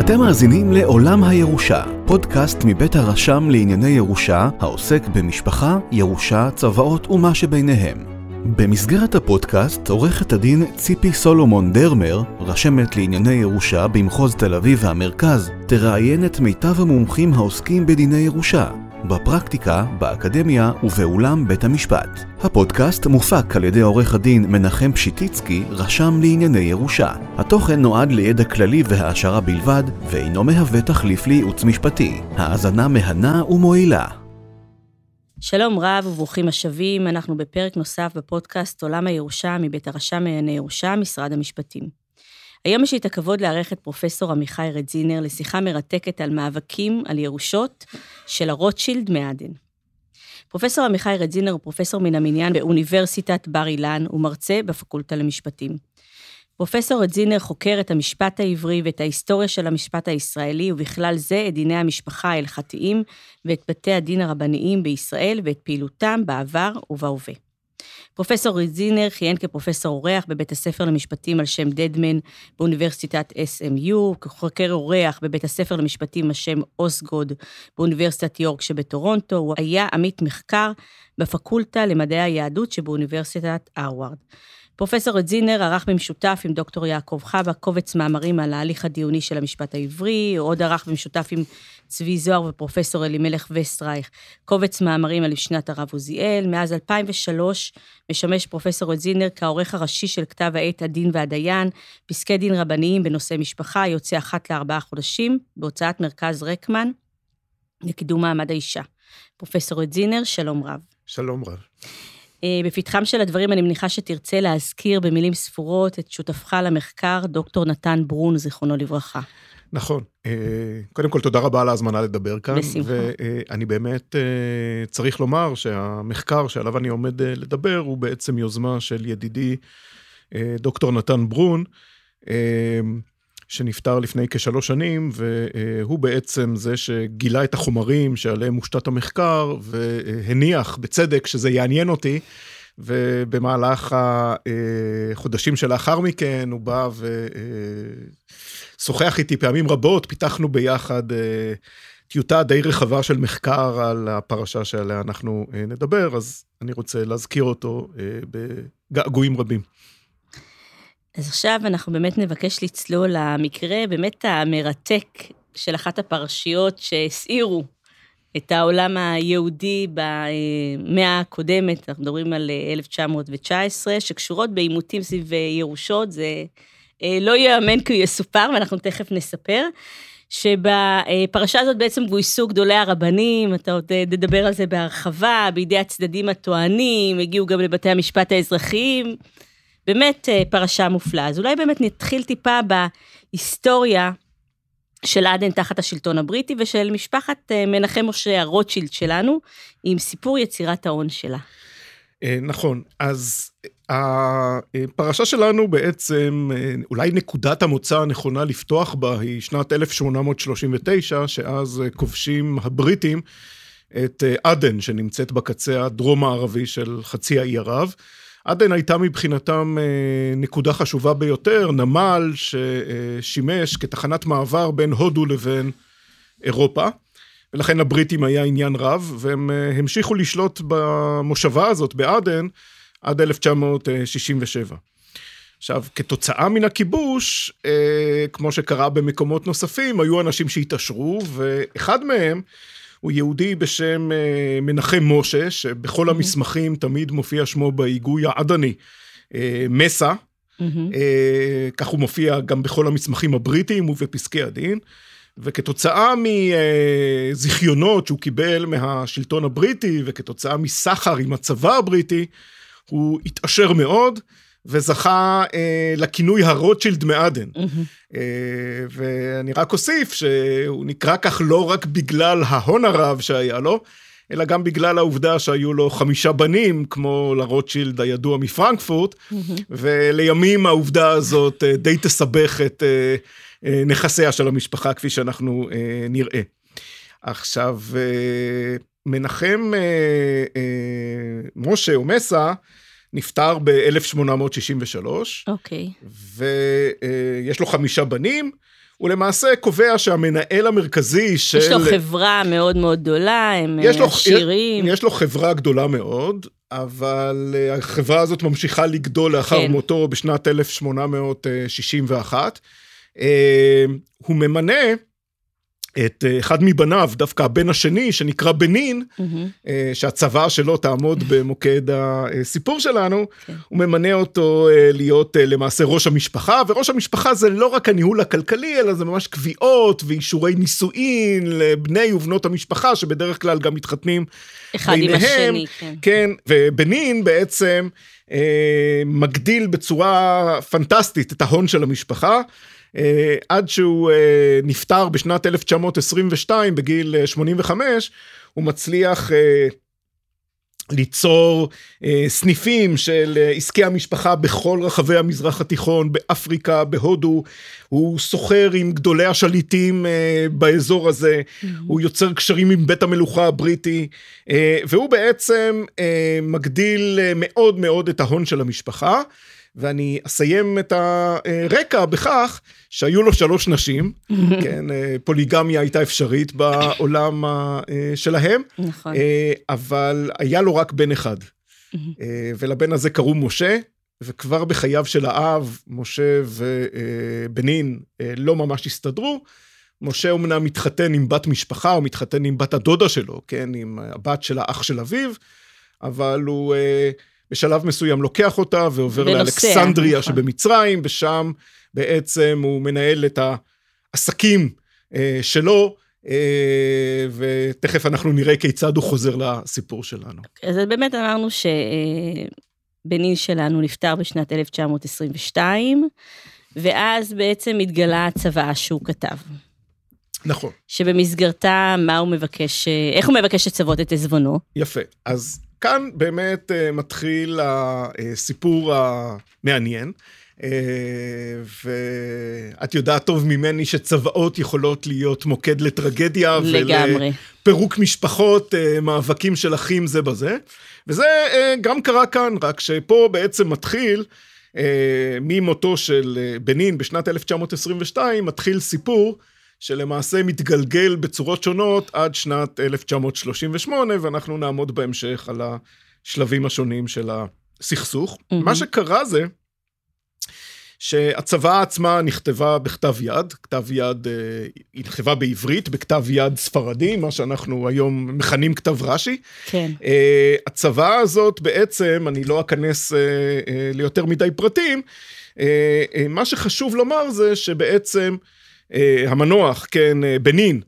אתם מאזינים לעולם הירושה, פודקאסט מבית הרשם לענייני ירושה, העוסק במשפחה, ירושה, צוואות ומה שביניהם. במסגרת הפודקאסט, עורכת הדין ציפי סולומון דרמר, רשמת לענייני ירושה במחוז תל אביב והמרכז, תראיין את מיטב המומחים העוסקים בדיני ירושה, בפרקטיקה, באקדמיה ובאולם בית המשפט. הפודקאסט מופק על ידי עורך הדין מנחם פשיטיצקי, רשם לענייני ירושה. התוכן נועד לידע כללי והעשרה בלבד, ואינו מהווה תחליף לייעוץ משפטי. האזנה מהנה ומועילה. שלום רב וברוכים השבים, אנחנו בפרק נוסף בפודקאסט עולם הירושה מבית הרשם לענייני ירושה, משרד המשפטים. היום יש לי את הכבוד לארח את פרופסור עמיחי רדזינר לשיחה מרתקת על מאבקים על ירושות של הרוטשילד מעדן. פרופסור עמיחי רדזינר הוא פרופסור מן המניין באוניברסיטת בר אילן ומרצה בפקולטה למשפטים. פרופסור רדזינר חוקר את המשפט העברי ואת ההיסטוריה של המשפט הישראלי, ובכלל זה את דיני המשפחה ההלכתיים ואת בתי הדין הרבניים בישראל ואת פעילותם בעבר ובהווה. פרופסור ריזינר כיהן כפרופסור אורח בבית הספר למשפטים על שם דדמן באוניברסיטת SMU, כחוקר אורח בבית הספר למשפטים על שם אוסגוד באוניברסיטת יורק שבטורונטו, הוא היה עמית מחקר בפקולטה למדעי היהדות שבאוניברסיטת הרווארד. פרופסור רדזינר ערך במשותף עם דוקטור יעקב חבא קובץ מאמרים על ההליך הדיוני של המשפט העברי, עוד ערך במשותף עם צבי זוהר ופרופסור אלימלך וסטרייך קובץ מאמרים על משנת הרב עוזיאל. מאז 2003 משמש פרופסור רדזינר כעורך הראשי של כתב העת הדין והדיין, פסקי דין רבניים בנושא משפחה, יוצא אחת לארבעה חודשים, בהוצאת מרכז רקמן לקידום מעמד האישה. פרופסור רדזינר, שלום רב. שלום רב. אה, בפתחם של הדברים, אני מניחה שתרצה להזכיר במילים ספורות את שותפך למחקר, דוקטור נתן ברון, זיכרונו לברכה. נכון. אה, קודם כל, תודה רבה על ההזמנה לדבר כאן. בשמחה. ואני באמת אה, צריך לומר שהמחקר שעליו אני עומד לדבר הוא בעצם יוזמה של ידידי דוקטור נתן ברון. שנפטר לפני כשלוש שנים, והוא בעצם זה שגילה את החומרים שעליהם מושתת המחקר, והניח בצדק שזה יעניין אותי. ובמהלך החודשים שלאחר מכן הוא בא ושוחח איתי פעמים רבות, פיתחנו ביחד טיוטה די רחבה של מחקר על הפרשה שעליה אנחנו נדבר, אז אני רוצה להזכיר אותו בגעגועים רבים. אז עכשיו אנחנו באמת נבקש לצלול למקרה באמת המרתק של אחת הפרשיות שהסעירו את העולם היהודי במאה הקודמת, אנחנו מדברים על 1919, שקשורות בעימותים סביב ירושות, זה אה, לא ייאמן כי הוא יסופר, ואנחנו תכף נספר. שבפרשה הזאת בעצם גויסו גדולי הרבנים, אתה עוד תדבר על זה בהרחבה, בידי הצדדים הטוענים, הגיעו גם לבתי המשפט האזרחיים. באמת אה, פרשה מופלאה. אז אולי באמת נתחיל טיפה בהיסטוריה של עדן תחת השלטון הבריטי ושל משפחת אה, מנחם משה הרוטשילד שלנו, עם סיפור יצירת ההון שלה. אה, נכון, אז הפרשה שלנו בעצם, אולי נקודת המוצא הנכונה לפתוח בה היא שנת 1839, שאז כובשים הבריטים את עדן, שנמצאת בקצה הדרום-מערבי של חצי האי ערב. עדן הייתה מבחינתם אה, נקודה חשובה ביותר, נמל ששימש כתחנת מעבר בין הודו לבין אירופה, ולכן לבריטים היה עניין רב, והם אה, המשיכו לשלוט במושבה הזאת, בעדן, עד 1967. עכשיו, כתוצאה מן הכיבוש, אה, כמו שקרה במקומות נוספים, היו אנשים שהתעשרו, ואחד מהם הוא יהודי בשם אה, מנחם משה, שבכל המסמכים תמיד מופיע שמו בהיגוי העדני, אה, מסה, אה, כך הוא מופיע גם בכל המסמכים הבריטיים ובפסקי הדין. וכתוצאה מזיכיונות שהוא קיבל מהשלטון הבריטי וכתוצאה מסחר עם הצבא הבריטי, הוא התעשר מאוד, וזכה אה, לכינוי הרוטשילד מעדן. Mm-hmm. אה, ואני רק אוסיף שהוא נקרא כך לא רק בגלל ההון הרב שהיה לו, אלא גם בגלל העובדה שהיו לו חמישה בנים, כמו לרוטשילד הידוע מפרנקפורט, mm-hmm. ולימים העובדה הזאת אה, די תסבך את אה, אה, נכסיה של המשפחה, כפי שאנחנו אה, נראה. עכשיו, אה, מנחם אה, אה, משה או מסה, נפטר ב-1863, אוקיי. ויש לו חמישה בנים. הוא למעשה קובע שהמנהל המרכזי של... יש לו חברה מאוד מאוד גדולה, הם יש לו- עשירים. יש לו חברה גדולה מאוד, אבל אה, החברה הזאת ממשיכה לגדול לאחר כן. מותו בשנת 1861. אה, הוא ממנה את אה, אחד מבניו, דווקא הבן השני, שנקרא בנין, מהמם. אה, שהצוואה שלו תעמוד במוקד הסיפור שלנו, כן. הוא ממנה אותו אה, להיות למעשה ראש המשפחה, וראש המשפחה זה לא רק הניהול הכלכלי, אלא זה ממש קביעות ואישורי נישואין לבני ובנות המשפחה, שבדרך כלל גם מתחתנים אחד עם ביניהם, השני, כן. כן, ובנין בעצם אה, מגדיל בצורה פנטסטית את ההון של המשפחה, עד שהוא אה, נפטר בשנת 1922 בגיל אה, 85, הוא מצליח אה, ליצור אה, סניפים של אה, עסקי המשפחה בכל רחבי המזרח התיכון, באפריקה, בהודו, הוא סוחר עם גדולי השליטים אה, באזור הזה, הוא יוצר קשרים עם בית המלוכה הבריטי, אה, והוא בעצם אה, מגדיל אה, מאוד מאוד את ההון של המשפחה. ואני אסיים את הרקע בכך שהיו לו שלוש נשים, כן, אה, פוליגמיה הייתה אפשרית בעולם אה, שלהם, נכון. אה, אבל היה לו רק בן אחד. ולבן הזה קראו משה, וכבר בחייו של האב, משה ובנין לא ממש הסתדרו. משה אומנם מתחתן עם בת משפחה, הוא מתחתן עם בת הדודה שלו, כן, עם הבת של האח של אביו, אבל הוא בשלב מסוים לוקח אותה ועובר ונוסע, לאלכסנדריה נכון. שבמצרים, ושם בעצם הוא מנהל את העסקים אה, שלו, אה, ותכף אנחנו נראה כיצד הוא חוזר לסיפור שלנו. אז באמת אמרנו שבנין שלנו נפטר בשנת 1922, ואז בעצם התגלה הצוואה שהוא כתב. נכון, שבמסגרתה, מה הוא מבקש, איך הוא מבקש לצוות את עזבונו? יפה. אז כאן באמת אה, מתחיל הסיפור המעניין. אה, ואת יודעת טוב ממני שצוואות יכולות להיות מוקד לטרגדיה. לגמרי. פירוק משפחות, אה, מאבקים של אחים זה בזה. וזה אה, גם קרה כאן, רק שפה בעצם מתחיל, אה, ממותו של אה, בנין בשנת 1922, מתחיל סיפור שלמעשה מתגלגל בצורות שונות עד שנת 1938, ואנחנו נעמוד בהמשך על השלבים השונים של הסכסוך. Mhm. מה שקרה זה שהצוואה עצמה נכתבה בכתב יד, כתב יד, אה, היא נכתבה בעברית, בכתב יד ספרדי, מה שאנחנו היום מכנים כתב רש"י. כן. אה, הצוואה הזאת בעצם, אני לא אכנס אה, ליותר מדי פרטים, מה שחשוב לומר זה שבעצם המנוח, כן, אה, בנין,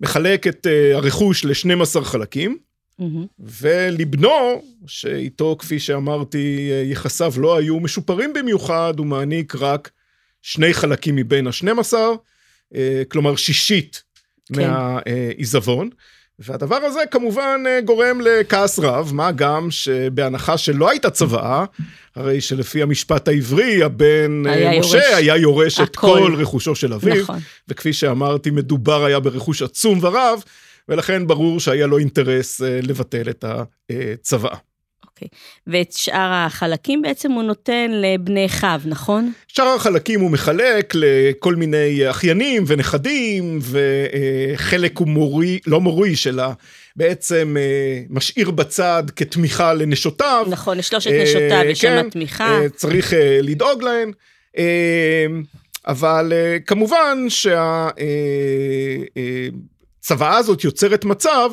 מחלק את אה, הרכוש ל-12 חלקים, מהמם. ולבנו, שאיתו, כפי שאמרתי, אה, יחסיו לא היו משופרים במיוחד, הוא מעניק רק שני חלקים מבין ה-12, אה, כלומר שישית כן. מהעיזבון. והדבר הזה כמובן אה, גורם לכעס רב, מה גם שבהנחה שלא הייתה צוואה, הרי שלפי המשפט העברי, הבן אה, היה משה יורש היה יורש את הכל. כל רכושו של אביו. נכון. וכפי שאמרתי, מדובר היה ברכוש עצום ורב, ולכן ברור שהיה לו אינטרס אה, לבטל את הצוואה. אוקיי. ואת שאר החלקים בעצם הוא נותן לבני אחיו, נכון? שאר החלקים הוא מחלק לכל מיני אחיינים ונכדים, וחלק הוא מורי, לא מורי, אלא בעצם אה, משאיר בצד כתמיכה לנשותיו. נכון, לשלושת אה, נשותיו יש שם כן, תמיכה. אה, צריך אה, לדאוג להן. אה, אבל אה, כמובן שהצוואה הזאת יוצרת מצב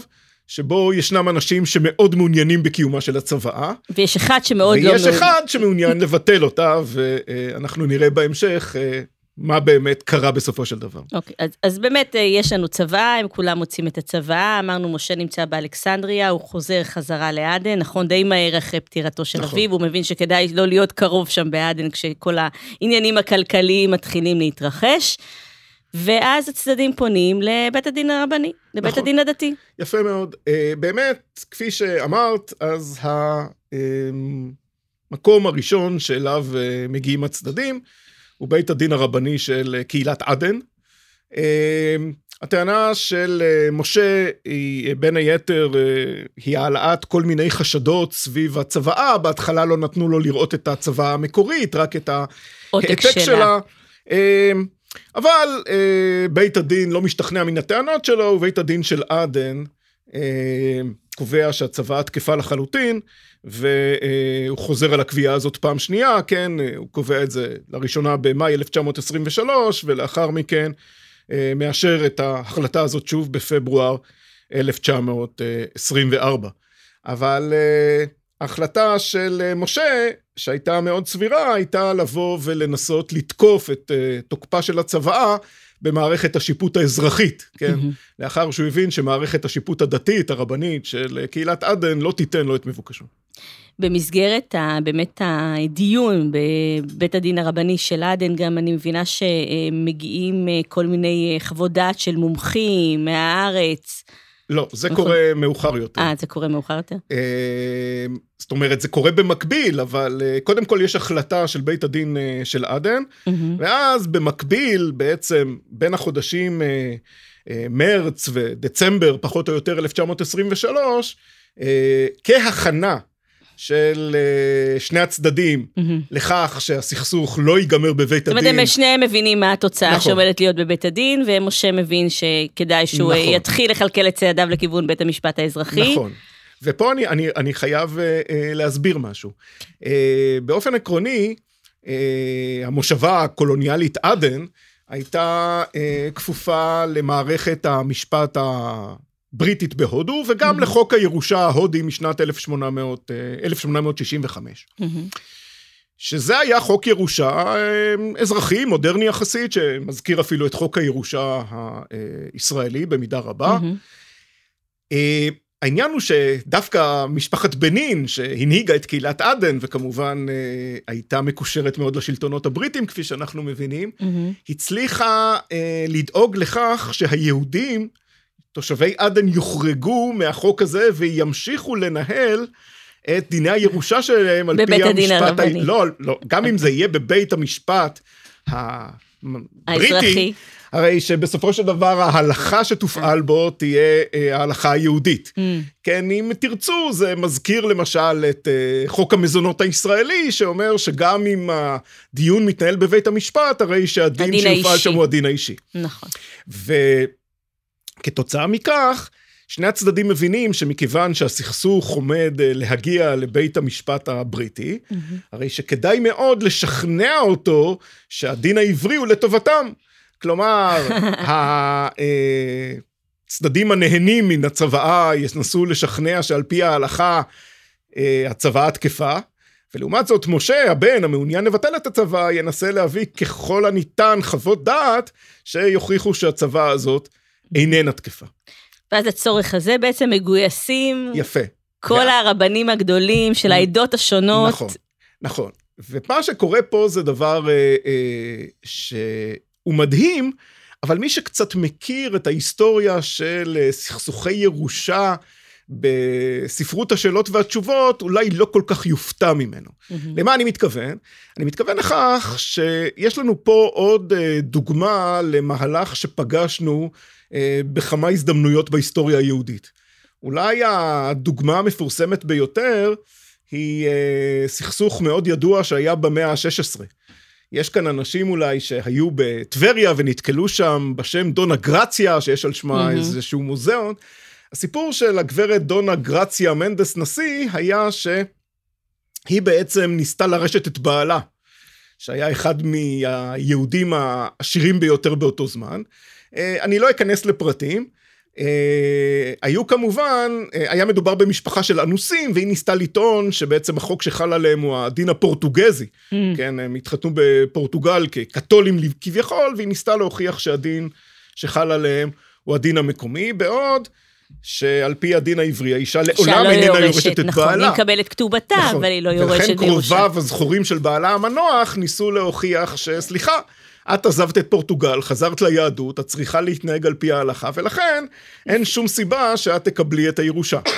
שבו ישנם אנשים שמאוד מעוניינים בקיומה של הצוואה, ויש אחד שמאוד לא... ויש מעוניין. אחד שמעוניין לבטל אותה, ואנחנו נראה בהמשך אה, מה באמת קרה בסופו של דבר. אוקיי, אז, אז באמת אה, יש לנו צבא, הם כולם מוצאים את הצבא, אמרנו משה נמצא באלכסנדריה, הוא חוזר חזרה לעדן, נכון, די מהר אחרי פטירתו של נכון. אביו, הוא מבין שכדאי לא להיות קרוב שם בעדן כשכל העניינים הכלכליים מתחילים להתרחש, ואז הצדדים פונים לבית הדין הרבני, לבית נכון. הדין הדתי. יפה מאוד. אה, באמת, כפי שאמרת, אז המקום הראשון שאליו אה, מגיעים הצדדים הוא בית הדין הרבני של אה, קהילת עדן. אה, הטענה של משה היא בין היתר היא העלאת כל מיני חשדות סביב הצוואה, בהתחלה לא נתנו לו לראות את הצוואה המקורית, רק את העתק שלה. שלה. אבל בית הדין לא משתכנע מן הטענות שלו, ובית הדין של עדן קובע שהצוואה תקפה לחלוטין, והוא חוזר על הקביעה הזאת פעם שנייה, כן, הוא קובע את זה לראשונה במאי 1923, ולאחר מכן אה, מאשר את ההחלטה הזאת שוב בפברואר 1924. אבל אה, ההחלטה של אה, משה, שהייתה מאוד סבירה, הייתה לבוא ולנסות לתקוף את תוקפה של הצוואה במערכת השיפוט האזרחית, כן? Mm-hmm. לאחר שהוא הבין שמערכת השיפוט הדתית, הרבנית, של קהילת עדן, לא תיתן לו את מבוקשו. במסגרת ה, באמת הדיון בבית הדין הרבני של עדן, גם אני מבינה שמגיעים אה, כל מיני אה, חוות דעת של מומחים מהארץ. לא, זה נכון. קורה מאוחר יותר. אה, זה קורה מאוחר יותר? אה, זאת אומרת, זה קורה במקביל, אבל קודם כל יש החלטה של בית הדין של עדן, mm-hmm. ואז במקביל, בעצם, בין החודשים מרץ ודצמבר, פחות או יותר 1923, כהכנה של uh, שני הצדדים mm-hmm. לכך שהסכסוך לא ייגמר בבית הדין. זאת אומרת, הם שניהם מבינים מה התוצאה נכון. שעומדת להיות בבית הדין, ומשה מבין שכדאי שהוא נכון. יתחיל לכלכל את צעדיו לכיוון בית המשפט האזרחי. נכון. ופה אני, אני, אני חייב uh, uh, להסביר משהו. Uh, באופן עקרוני, uh, המושבה הקולוניאלית עדן הייתה uh, כפופה למערכת המשפט ה... בריטית בהודו, וגם mm-hmm. לחוק הירושה ההודי משנת 1800, 1865. Mm-hmm. שזה היה חוק ירושה אה, אזרחי, מודרני יחסית, שמזכיר אפילו את חוק הירושה הישראלי במידה רבה. Mm-hmm. העניין הוא שדווקא משפחת בנין, שהנהיגה את קהילת עדן, וכמובן אה, הייתה מקושרת מאוד לשלטונות הבריטים, כפי שאנחנו מבינים, mm-hmm. הצליחה לדאוג לכך שהיהודים תושבי עדן יוחרגו מהחוק הזה וימשיכו לנהל את דיני הירושה שלהם על פי המשפט... ה... לא, לא, גם אם זה יהיה בבית המשפט הבריטי, הרי שבסופו של דבר ההלכה שתופעל בו תהיה אה, ההלכה היהודית. Mm. כן, אם תרצו, זה מזכיר למשל את אה, חוק המזונות הישראלי, שאומר שגם אם הדיון מתנהל בבית המשפט, הרי שהדין שיופעל שם הוא הדין האישי. נכון. כתוצאה מכך, שני הצדדים מבינים שמכיוון שהסכסוך עומד אה, להגיע לבית המשפט הבריטי, mm-hmm. הרי שכדאי מאוד לשכנע אותו שהדין העברי הוא לטובתם. כלומר, הצדדים אה, הנהנים מן הצוואה ינסו לשכנע שעל פי ההלכה אה, הצוואה תקפה, ולעומת זאת, משה, הבן, המעוניין לבטל את הצוואה, ינסה להביא ככל הניתן חוות דעת שיוכיחו שהצוואה הזאת איננה תקפה. ואז הצורך הזה בעצם מגויסים... יפה. כל וה... הרבנים הגדולים של העדות השונות. נכון, נכון. ומה שקורה פה זה דבר אה, אה, שהוא מדהים, אבל מי שקצת מכיר את ההיסטוריה של אה, סכסוכי ירושה, בספרות השאלות והתשובות, אולי לא כל כך יופתע ממנו. Mm-hmm. למה אני מתכוון? אני מתכוון לכך שיש לנו פה עוד אה, דוגמה למהלך שפגשנו בכמה הזדמנויות בהיסטוריה היהודית. אולי הדוגמה המפורסמת ביותר היא אה, סכסוך מאוד ידוע שהיה במאה ה-16. יש כאן אנשים אולי שהיו בטבריה ונתקלו שם בשם דונה גרציה, שיש על שמה mm-hmm. איזשהו מוזיאון. הסיפור של הגברת דונה גרציה מנדס נשיא היה שהיא בעצם ניסתה לרשת את בעלה, שהיה אחד מהיהודים העשירים ביותר באותו זמן. אה, אני לא אכנס לפרטים. אה, היו כמובן, אה, היה מדובר במשפחה של אנוסים, והיא ניסתה לטעון שבעצם החוק שחל עליהם הוא הדין הפורטוגזי. Mm. כן, הם התחתנו בפורטוגל כקתולים כביכול, והיא ניסתה להוכיח שהדין שחל עליהם הוא הדין המקומי, בעוד שעל פי הדין העברי, האישה לעולם איננה יורשת את נכון, בעלה. נכון, היא מקבלת כתובתה, נכון, אבל היא לא יורשת ולכן קרוביו הזכורים של בעלה המנוח ניסו להוכיח שסליחה, את עזבת את פורטוגל, חזרת ליהדות, את צריכה להתנהג על פי ההלכה, ולכן אין שום סיבה שאת תקבלי את הירושה.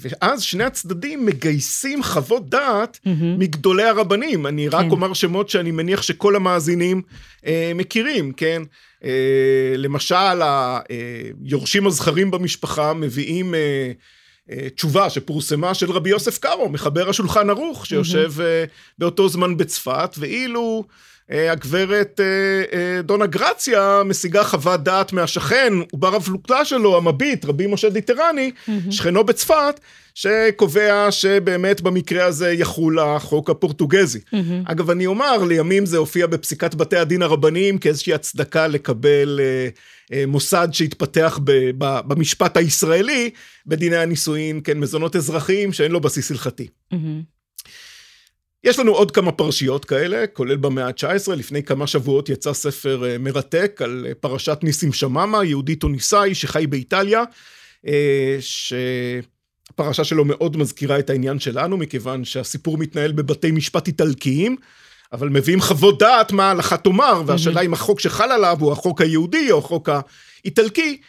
ואז שני הצדדים מגייסים חוות דעת מהמם. מגדולי הרבנים. אני רק כן. אומר שמות שאני מניח שכל המאזינים אה, מכירים, כן? אה, למשל, היורשים הזכרים במשפחה מביאים אה, אה, תשובה שפורסמה של רבי יוסף קארו, מחבר השולחן ערוך, שיושב אה, באותו זמן בצפת, ואילו... אה, הגברת אה, אה, דונה גרציה משיגה חוות דעת מהשכן ובר הפלוגתא שלו, המביט, רבי משה דיטרני, שכנו בצפת, שקובע שבאמת במקרה הזה יחול החוק הפורטוגזי. מהמם. אגב, אני אומר, לימים זה הופיע בפסיקת בתי הדין הרבניים כאיזושהי הצדקה לקבל אה, אה, מוסד שהתפתח ב, ב, במשפט הישראלי, בדיני הנישואין, כן, מזונות אזרחיים שאין לו בסיס הלכתי. מהמם. יש לנו עוד כמה פרשיות כאלה, כולל במאה ה-19, לפני כמה שבועות יצא ספר אה, מרתק על אה, פרשת ניסים שממה, יהודי טוניסאי שחי באיטליה, אה, שהפרשה שלו מאוד מזכירה את העניין שלנו, מכיוון שהסיפור מתנהל בבתי משפט איטלקיים, אבל מביאים חוות דעת מה ההלכה תאמר, והשאלה אם החוק שחל עליו הוא החוק היהודי או החוק האיטלקי,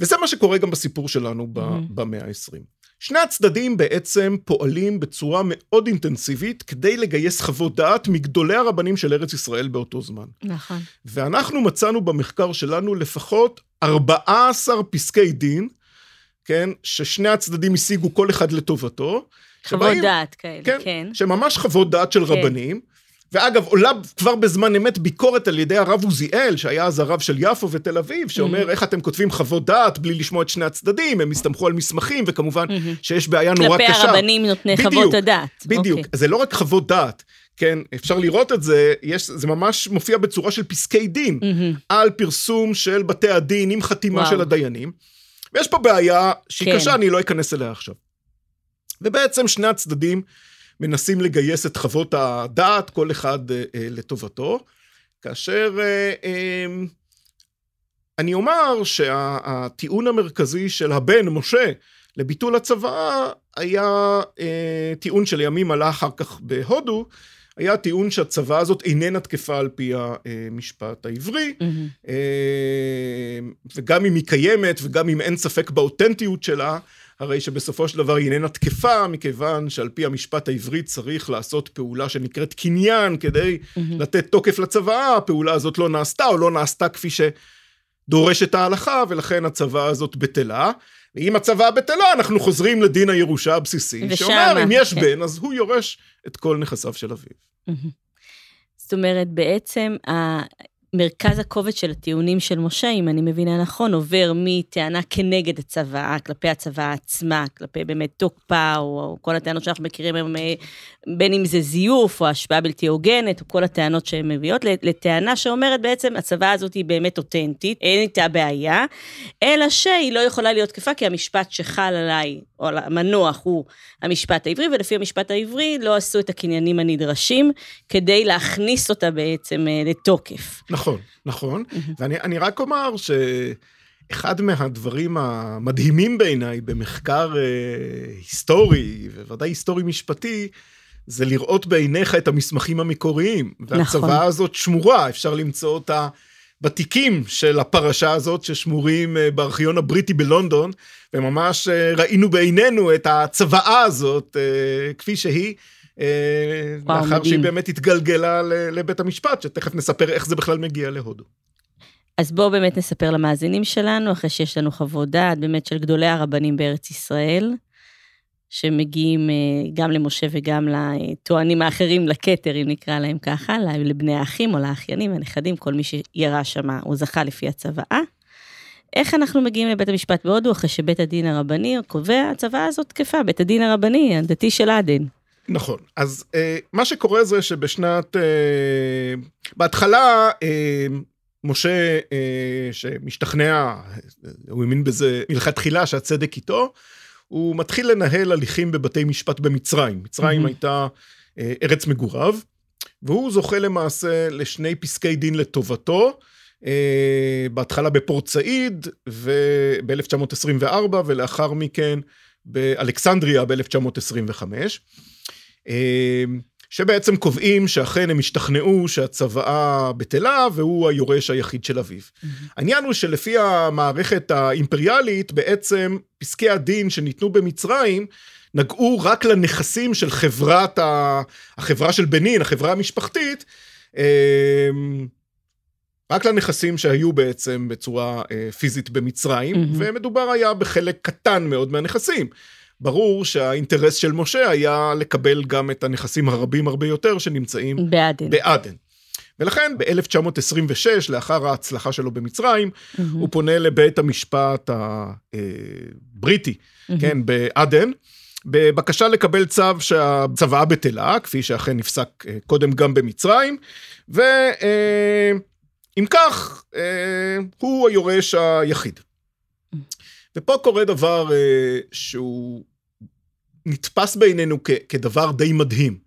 וזה מה שקורה גם בסיפור שלנו Mhm. במאה ה-20. שני הצדדים בעצם פועלים בצורה מאוד אינטנסיבית כדי לגייס חוות דעת מגדולי הרבנים של ארץ ישראל באותו זמן. נכון. ואנחנו מצאנו במחקר שלנו לפחות 14 פסקי דין, כן, ששני הצדדים השיגו כל אחד לטובתו. חוות שבאים- דעת כאלה, כן, כן. שממש חוות דעת של כן. רבנים. ואגב, עולה כבר בזמן אמת ביקורת על ידי הרב עוזיאל, שהיה אז הרב של יפו ותל אביב, שאומר Mhm. איך אתם כותבים חוות דעת בלי לשמוע את שני הצדדים, הם הסתמכו על מסמכים, וכמובן מהמם. שיש בעיה נורא כלפי קשה. הרבנים נותני בדיוק, חוות הדעת. בדיוק, אוקיי. זה לא רק חוות דעת, כן, אפשר לראות את זה, יש, זה ממש מופיע בצורה של פסקי דין, מהמם. על פרסום של בתי הדין עם חתימה וואו. של הדיינים, ויש פה בעיה שהיא כן. קשה, אני לא אכנס אליה עכשיו. ובעצם שני הצדדים מנסים לגייס את חוות הדעת, כל אחד אה, אה, לטובתו, כאשר אה, אה, אני אומר שהטיעון המרכזי של הבן, משה, לביטול הצוואה, היה אה, טיעון שלימים עלה אחר כך בהודו, היה טיעון שהצוואה הזאת איננה תקפה על פי המשפט העברי, מהמם. אה, וגם אם היא קיימת וגם אם אין ספק באותנטיות שלה, הרי שבסופו של דבר היא איננה תקפה, מכיוון שעל פי המשפט העברי צריך לעשות פעולה שנקראת קניין כדי מהמם. לתת תוקף לצוואה, הפעולה הזאת לא נעשתה או לא נעשתה כפי שדורשת ההלכה, ולכן הצוואה הזאת בטלה. ואם הצוואה בטלה, אנחנו חוזרים לדין הירושה הבסיסי, ושמה, שאומר, אם יש כן. בן, אז הוא יורש את כל נכסיו של אביו. מהמם. זאת אומרת, בעצם מרכז הכובד של הטיעונים של משה, אם אני מבינה נכון, עובר מטענה כנגד הצוואה, כלפי הצוואה עצמה, כלפי באמת תוקפה, או, או כל הטענות שאנחנו מכירים היום, אה, בין אם זה זיוף, או השפעה בלתי הוגנת, או כל הטענות שהן מביאות, לטענה שאומרת בעצם, הצוואה הזאת היא באמת אותנטית, אין איתה בעיה, אלא שהיא לא יכולה להיות תקפה, כי המשפט שחל עליי, או על המנוח, הוא המשפט העברי, ולפי המשפט העברי לא עשו את הקניינים הנדרשים כדי להכניס אותה בעצם אה, לתוקף. נכון, נכון. ואני אני רק אומר שאחד מהדברים המדהימים בעיניי במחקר אה, היסטורי, ובוודאי היסטורי משפטי, זה לראות בעיניך את המסמכים המקוריים. והצוואה נכון. הזאת שמורה, אפשר למצוא אותה בתיקים של הפרשה הזאת ששמורים אה, בארכיון הבריטי בלונדון, וממש אה, ראינו בעינינו את הצוואה הזאת אה, כפי שהיא. אה, וואו, לאחר שהיא מדהים. באמת התגלגלה לבית המשפט, שתכף נספר איך זה בכלל מגיע להודו. אז בואו באמת נספר למאזינים שלנו, אחרי שיש לנו חוות דעת באמת של גדולי הרבנים בארץ ישראל, שמגיעים אה, גם למשה וגם לטוענים האחרים, לכתר, אם נקרא להם ככה, לבני האחים או לאחיינים, הנכדים, כל מי שירש שם, הוא זכה לפי הצוואה. איך אנחנו מגיעים לבית המשפט בהודו, אחרי שבית הדין הרבני קובע, הצוואה הזאת תקפה, בית הדין הרבני, הדתי של עדן. נכון. אז אה, מה שקורה זה שבשנת... אה, בהתחלה, אה, משה, אה, שמשתכנע, אה, הוא האמין בזה מלכתחילה שהצדק איתו, הוא מתחיל לנהל הליכים בבתי משפט במצרים. מצרים מהמם. הייתה אה, ארץ מגוריו, והוא זוכה למעשה לשני פסקי דין לטובתו. אה, בהתחלה בפורט סעיד ב-1924 ולאחר מכן באלכסנדריה ב-1925. אה, שבעצם קובעים שאכן הם השתכנעו שהצוואה בטלה והוא היורש היחיד של אביו. Mm-hmm. העניין הוא שלפי המערכת האימפריאלית, בעצם פסקי הדין שניתנו במצרים, נגעו רק לנכסים של חברת, ה... החברה של בנין, החברה המשפחתית, אמ, רק לנכסים שהיו בעצם בצורה אה, פיזית במצרים, mm-hmm. ומדובר היה בחלק קטן מאוד מהנכסים. ברור שהאינטרס של משה היה לקבל גם את הנכסים הרבים הרבה יותר שנמצאים בעדן. בעדן. ולכן ב-1926, לאחר ההצלחה שלו במצרים, mm-hmm. הוא פונה לבית המשפט הבריטי, mm-hmm. כן, בעדן, בבקשה לקבל צו שהצוואה בטלה, כפי שאכן נפסק אה, קודם גם במצרים, ואם אה, כך, אה, הוא היורש היחיד. ופה קורה דבר שהוא נתפס בעינינו כדבר די מדהים.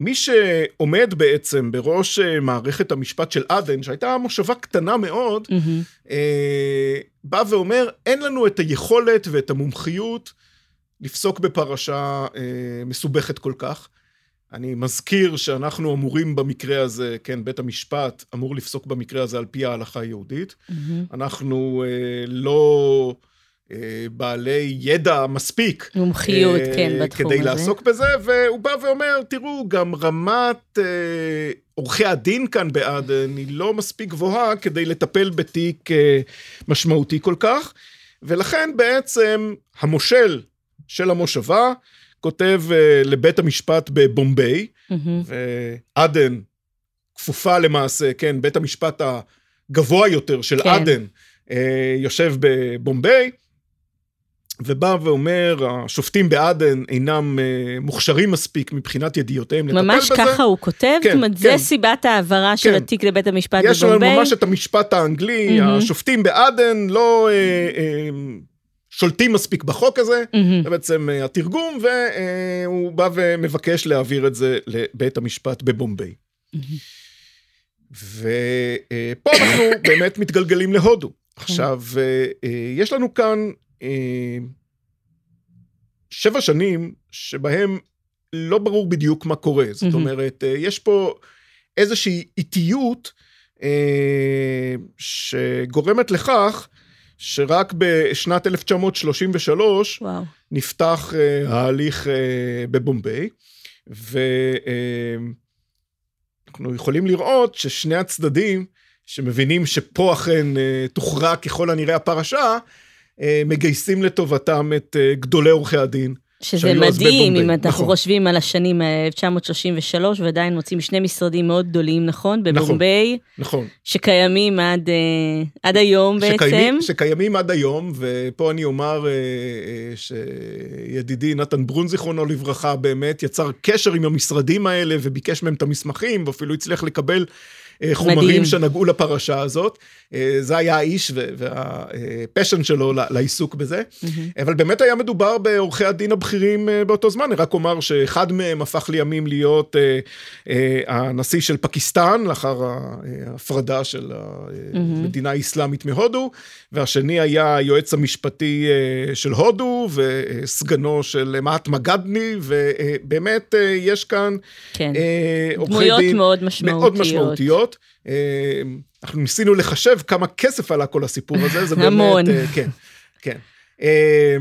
מי שעומד בעצם בראש מערכת המשפט של עדן, שהייתה מושבה קטנה מאוד, mm-hmm. בא ואומר, אין לנו את היכולת ואת המומחיות לפסוק בפרשה אה, מסובכת כל כך. אני מזכיר שאנחנו אמורים במקרה הזה, כן, בית המשפט אמור לפסוק במקרה הזה על פי ההלכה היהודית. Mm-hmm. אנחנו אה, לא אה, בעלי ידע מספיק. מומחיות, אה, כן, בתחום כדי הזה. כדי לעסוק בזה, והוא בא ואומר, תראו, גם רמת אה, עורכי הדין כאן בעדן היא לא מספיק גבוהה כדי לטפל בתיק אה, משמעותי כל כך, ולכן בעצם המושל של המושבה, כותב uh, לבית המשפט בבומביי. ועדן כפופה למעשה, כן, בית המשפט הגבוה יותר של כן. עדן, uh, יושב בבומביי, ובא ואומר, השופטים בעדן אינם uh, מוכשרים מספיק מבחינת ידיעותיהם לטפל בזה. ממש ככה הוא כותב? כן, זאת אומרת, כן. זה סיבת ההעברה כן. של התיק לבית המשפט בבומביי? יש לנו ממש את המשפט האנגלי, mm-hmm. השופטים בעדן לא... Uh, uh, שולטים מספיק בחוק הזה, mm-hmm. זה בעצם התרגום, והוא uh, בא ומבקש להעביר את זה לבית המשפט בבומביי. Mm-hmm. ופה uh, אנחנו באמת מתגלגלים להודו. עכשיו, uh, uh, יש לנו כאן שבע שנים שבהם לא ברור בדיוק מה קורה. זאת. אומרת, יש פה איזושהי איטיות שגורמת לכך שרק בשנת 1933 וואו. נפתח uh, ההליך uh, בבומביי, ואנחנו uh, יכולים לראות ששני הצדדים, שמבינים שפה אכן uh, תוכרע ככל הנראה הפרשה, uh, מגייסים לטובתם את uh, גדולי עורכי הדין. שזה מדהים, אם אנחנו נכון. חושבים על השנים 1933, ועדיין מוצאים שני משרדים מאוד גדולים, נכון? נכון בבומביי. נכון. שקיימים עד, אה, עד היום שקיימים, בעצם. שקיימים עד היום, ופה אני אומר אה, אה, שידידי נתן ברון, זיכרונו לברכה, באמת יצר קשר עם המשרדים האלה וביקש מהם את המסמכים, ואפילו הצליח לקבל אה, חומרים מדהים. שנגעו לפרשה הזאת. אה, זה היה האיש והפשן שלו לעיסוק בזה. Mm-hmm. אבל באמת היה מדובר בעורכי הדין הבכירים אה, באותו זמן. אני רק אומר שאחד מהם הפך לימים להיות הנשיא של פקיסטן, לאחר ההפרדה של המדינה האסלאמית מהודו, והשני היה היועץ המשפטי של הודו וסגנו של מהטמה גדני, ובאמת יש כאן כן. עורכי דין מאוד משמעותיות. מאוד משמעותיות. הזאת. אה, אנחנו ניסינו לחשב כמה כסף עלה כל הסיפור הזה, זה באמת... המון. אה, כן, כן. אה,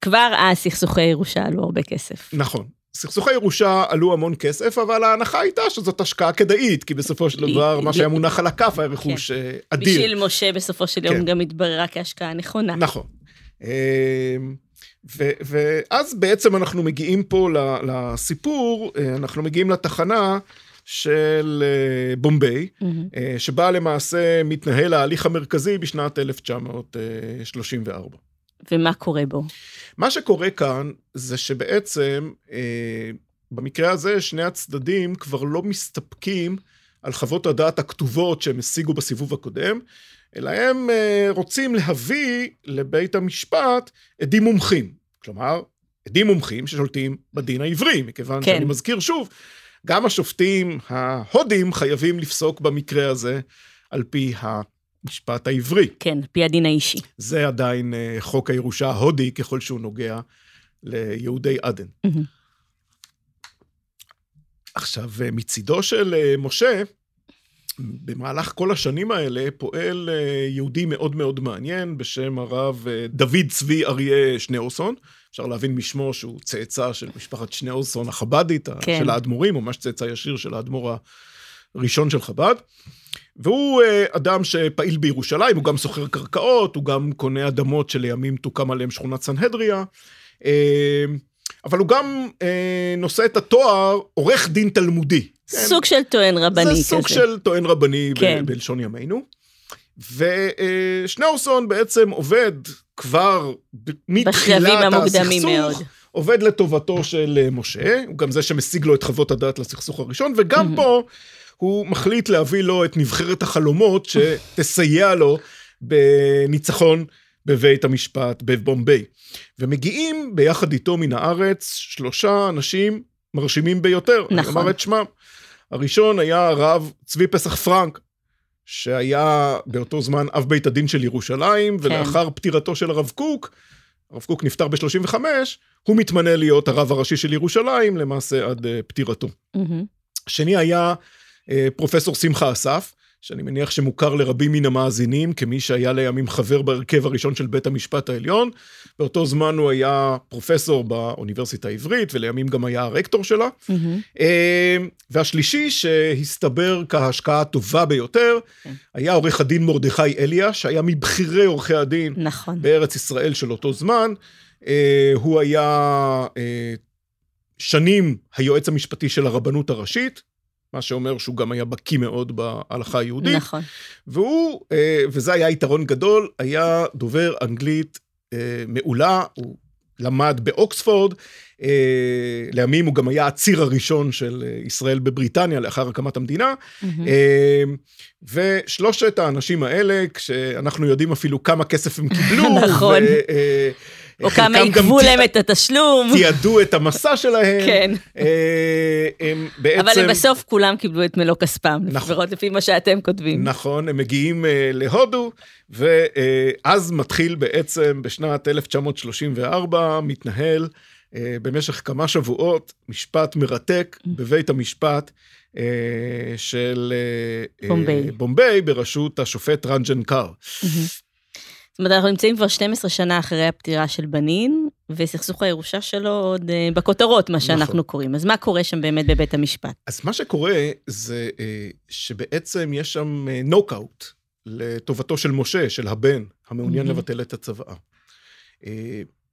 כבר אז סכסוכי ירושה עלו הרבה כסף. נכון. סכסוכי ירושה עלו המון כסף, אבל ההנחה הייתה שזאת השקעה כדאית, כי בסופו של דבר מה שהיה מונח על הכף היה רכוש כן. אדיר. בשביל משה בסופו של יום כן. גם התבררה כהשקעה נכונה. נכון. ואז בעצם אנחנו מגיעים פה לסיפור, אנחנו מגיעים לתחנה של אה, בומביי, mm-hmm. שבה למעשה מתנהל ההליך המרכזי בשנת 1934. ומה קורה בו? מה שקורה כאן זה שבעצם אה, במקרה הזה שני הצדדים כבר לא מסתפקים על חוות הדעת הכתובות שהם השיגו בסיבוב הקודם, אלא הם רוצים להביא לבית המשפט עדים מומחים. כלומר, עדים מומחים ששולטים בדין העברי, מכיוון כן. שאני מזכיר שוב, גם השופטים ההודים חייבים לפסוק במקרה הזה על פי המשפט העברי. כן, על פי הדין האישי. זה עדיין אה, חוק הירושה ההודי, ככל שהוא נוגע ליהודי עדן. עכשיו, מצידו של משה, במהלך כל השנים האלה פועל יהודי מאוד מאוד מעניין בשם הרב דוד צבי אריה שניאורסון. אפשר להבין משמו שהוא צאצא של משפחת שניאורסון החבדית, כן. של האדמו"רים, או ממש צאצא ישיר של האדמו"ר הראשון של חב"ד. והוא אדם שפעיל בירושלים, הוא גם סוחר קרקעות, הוא גם קונה אדמות שלימים תוקם עליהם שכונת סנהדריה. אבל הוא גם אה, נושא את התואר עורך דין תלמודי. כן? סוג של טוען רבני כזה. זה סוג של טוען רבני כן. ב- בלשון ימינו. ושניאורסון בעצם עובד כבר מתחילת הסכסוך, עובד לטובתו של אה, משה, הוא גם זה שמשיג לו את חוות הדעת לסכסוך הראשון, וגם פה הוא מחליט להביא לו את נבחרת החלומות שתסייע לו בניצחון בבית המשפט בבומביי. ומגיעים ביחד איתו מן הארץ שלושה אנשים מרשימים ביותר. נכון. אני אומר את שמם. הראשון היה הרב צבי פסח פרנק, שהיה באותו זמן אב בית הדין של ירושלים, כן. ולאחר פטירתו של הרב קוק, הרב קוק נפטר ב-35, הוא מתמנה להיות הרב הראשי של ירושלים, למעשה עד uh, פטירתו. Mm-hmm. השני היה uh, פרופסור שמחה אסף, שאני מניח שמוכר לרבים מן המאזינים כמי שהיה לימים חבר בהרכב הראשון של בית המשפט העליון. באותו זמן הוא היה פרופסור באוניברסיטה העברית, ולימים גם היה הרקטור שלה. Mm-hmm. והשלישי, שהסתבר כהשקעה הטובה ביותר, okay. כן. היה עורך הדין מרדכי אליה, שהיה מבכירי עורכי הדין נכון. בארץ ישראל של אותו זמן. אה, הוא היה אה, שנים היועץ המשפטי של הרבנות הראשית, מה שאומר שהוא גם היה בקיא מאוד בהלכה היהודית. נכון. והוא, אה, וזה היה יתרון גדול, היה דובר אנגלית אה, מעולה, הוא למד באוקספורד, אה, לימים הוא גם היה הציר הראשון של ישראל בבריטניה לאחר הקמת המדינה. Mm-hmm. ושלושת האנשים האלה, כשאנחנו יודעים אפילו כמה כסף הם קיבלו, נכון. או כמה עיכבו להם את התשלום. תיעדו את המסע שלהם. כן. אה, הם בעצם... אבל בסוף כולם קיבלו את מלוא כספם, נכון. לפחות לפי מה שאתם כותבים. נכון, הם מגיעים אה, להודו, ואז מתחיל בעצם בשנת 1934, מתנהל אה, במשך כמה שבועות משפט מרתק mm. בבית המשפט. של בומביי. בומביי בראשות השופט רנג'ן קאר. Mm-hmm. אומרת, אנחנו נמצאים כבר 12 שנה אחרי הפטירה של בנין, וסכסוך הירושה שלו עוד אה, בכותרות, מה שאנחנו נכון. קוראים. אז מה קורה שם באמת בבית המשפט? אז מה שקורה זה uh, שבעצם יש שם נוקאוט uh, לטובתו של משה, של הבן, המעוניין mm-hmm. לבטל את הצוואה. Uh,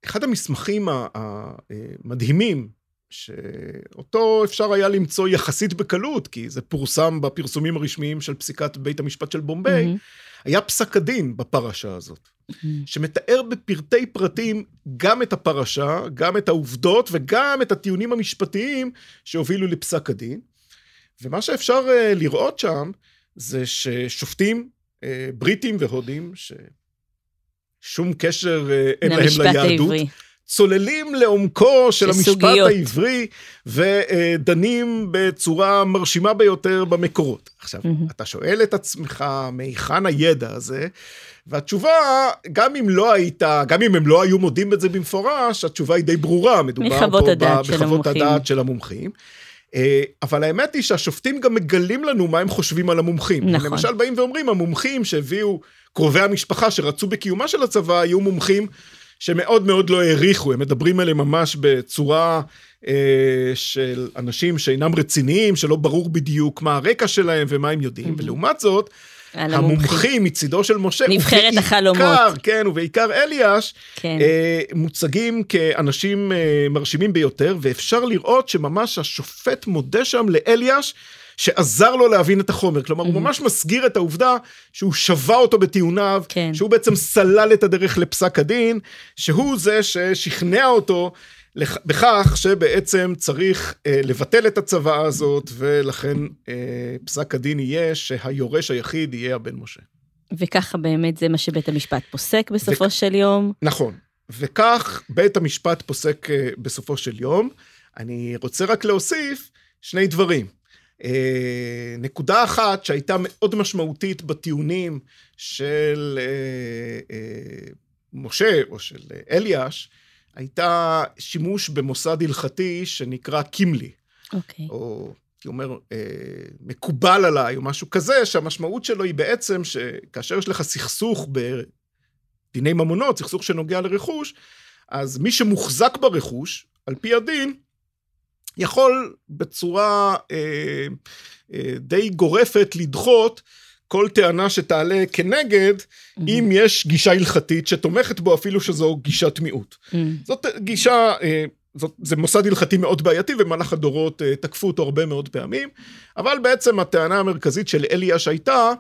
אחד המסמכים המדהימים, שאותו אפשר היה למצוא יחסית בקלות, כי זה פורסם בפרסומים הרשמיים של פסיקת בית המשפט של בומביי, mm-hmm. היה פסק הדין בפרשה הזאת. שמתאר בפרטי פרטים גם את הפרשה, גם את העובדות וגם את הטיעונים המשפטיים שהובילו לפסק הדין. ומה שאפשר uh, לראות שם זה ששופטים uh, בריטים והודים, ששום קשר uh, אין להם ליהדות, העברי. צוללים לעומקו של המשפט העברי ודנים בצורה מרשימה ביותר במקורות. עכשיו, mm-hmm. אתה שואל את עצמך, מהיכן הידע הזה? והתשובה, גם אם לא היית, גם אם הם לא היו מודים בזה במפורש, התשובה היא די ברורה, מדובר פה הדעת בחוות הדעת של המומחים. אה, אבל האמת היא שהשופטים גם מגלים לנו מה הם חושבים על המומחים. נכון. למשל באים ואומרים, המומחים שהביאו קרובי המשפחה שרצו בקיומה של הצבא, היו מומחים שמאוד מאוד לא העריכו, הם מדברים עליהם ממש בצורה אה, של אנשים שאינם רציניים, שלא ברור בדיוק מה הרקע שלהם ומה הם יודעים, mm-hmm. ולעומת זאת, המומחים מצידו של משה, נבחרת ובעיקר, החלומות, כן, ובעיקר אליאש, כן. אה, מוצגים כאנשים אה, מרשימים ביותר, ואפשר לראות שממש השופט מודה שם לאליאש, שעזר לו להבין את החומר. כלומר, mm-hmm. הוא ממש מסגיר את העובדה שהוא שבה אותו בטיעוניו, כן. שהוא בעצם סלל את הדרך לפסק הדין, שהוא זה ששכנע אותו בכך שבעצם צריך אה, לבטל את הצוואה הזאת, ולכן אה, פסק הדין יהיה שהיורש היחיד יהיה הבן משה. וככה באמת זה מה שבית המשפט פוסק בסופו וכ... של יום. נכון. וכך בית המשפט פוסק אה, בסופו של יום. אני רוצה רק להוסיף שני דברים. אה, נקודה אחת שהייתה מאוד משמעותית בטיעונים של אה, אה, משה או של אליאש, הייתה שימוש במוסד הלכתי שנקרא קימלי. אוקיי. או הייתי אומר, אה, מקובל עליי, או משהו כזה, שהמשמעות שלו היא בעצם שכאשר יש לך סכסוך בדיני ממונות, סכסוך שנוגע לרכוש, אז מי שמוחזק ברכוש, על פי הדין, יכול בצורה אה, אה, די גורפת לדחות כל טענה שתעלה כנגד, mm-hmm. אם יש גישה הלכתית שתומכת בו, אפילו שזו גישת מיעוט. Mm-hmm. זאת גישה, אה, זאת, זה מוסד הלכתי מאוד בעייתי, ובמהלך הדורות אה, תקפו אותו הרבה מאוד פעמים, אבל בעצם הטענה המרכזית של אליאש הייתה,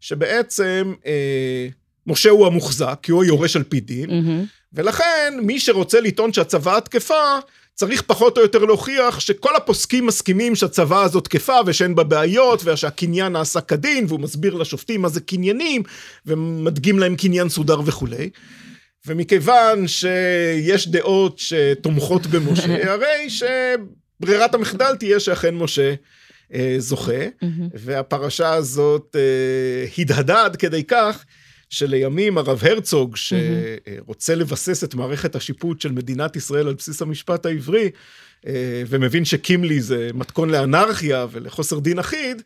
שבעצם אה, משה הוא המוחזק, כי הוא היורש על פי דין, mm-hmm. ולכן מי שרוצה לטעון שהצוואה תקפה, צריך פחות או יותר להוכיח שכל הפוסקים מסכימים שהצוואה הזאת תקפה ושאין בה בעיות ושהקניין נעשה כדין והוא מסביר לשופטים מה זה קניינים ומדגים להם קניין סודר וכולי. ומכיוון שיש דעות שתומכות במשה, הרי שברירת המחדל תהיה שאכן משה אה, זוכה, והפרשה הזאת אה, הדהדה עד כדי כך שלימים הרב הרצוג, שרוצה לבסס את מערכת השיפוט של מדינת ישראל על בסיס המשפט העברי, אה, ומבין שקימלי זה מתכון לאנרכיה ולחוסר דין אחיד,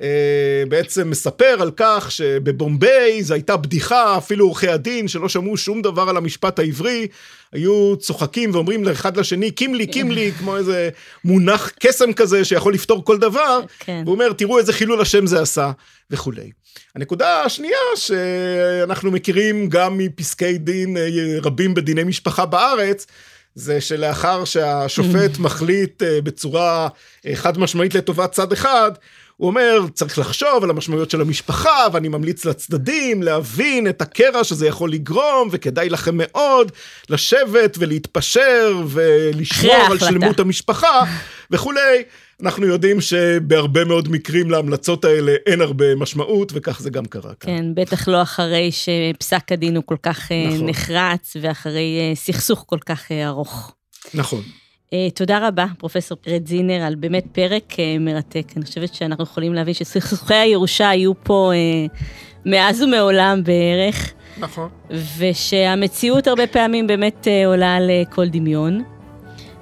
אה, בעצם מספר על כך שבבומביי זו הייתה בדיחה, אפילו עורכי הדין שלא שמעו שום דבר על המשפט העברי, היו צוחקים ואומרים לאחד לשני, קימלי, קימלי, כמו איזה מונח קסם כזה שיכול לפתור כל דבר, כן. הוא אומר, תראו איזה חילול השם זה עשה, וכולי. הנקודה השנייה שאנחנו מכירים גם מפסקי דין אה, רבים בדיני משפחה בארץ, זה שלאחר שהשופט מחליט אה, בצורה חד משמעית לטובת צד אחד, הוא אומר, צריך לחשוב על המשמעויות של המשפחה, ואני ממליץ לצדדים להבין את הקרע שזה יכול לגרום, וכדאי לכם מאוד לשבת ולהתפשר ולשמור על שלמות המשפחה וכולי. אנחנו יודעים שבהרבה מאוד מקרים להמלצות האלה אין הרבה משמעות, וכך זה גם קרה כאן. כן, בטח לא אחרי שפסק הדין הוא כל כך אה, נכון. נחרץ, ואחרי אה, סכסוך כל כך אה, ארוך. נכון. תודה רבה, פרופסור רדזינר, על באמת פרק מרתק. אני חושבת שאנחנו יכולים להבין שסכסוכי הירושה היו פה מאז ומעולם בערך. נכון. ושהמציאות הרבה פעמים באמת עולה על כל דמיון.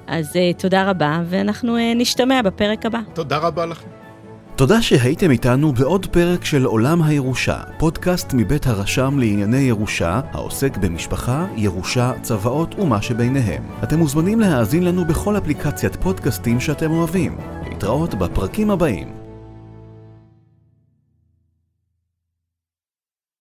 אז uh, תודה רבה, ואנחנו uh, נשתמע בפרק הבא. תודה רבה לכם. תודה שהייתם איתנו בעוד פרק של עולם הירושה, פודקאסט מבית הרשם לענייני ירושה, העוסק במשפחה, ירושה, צוואות ומה שביניהם. אתם מוזמנים להאזין לנו בכל אפליקציית פודקאסטים שאתם אוהבים. להתראות בפרקים הבאים.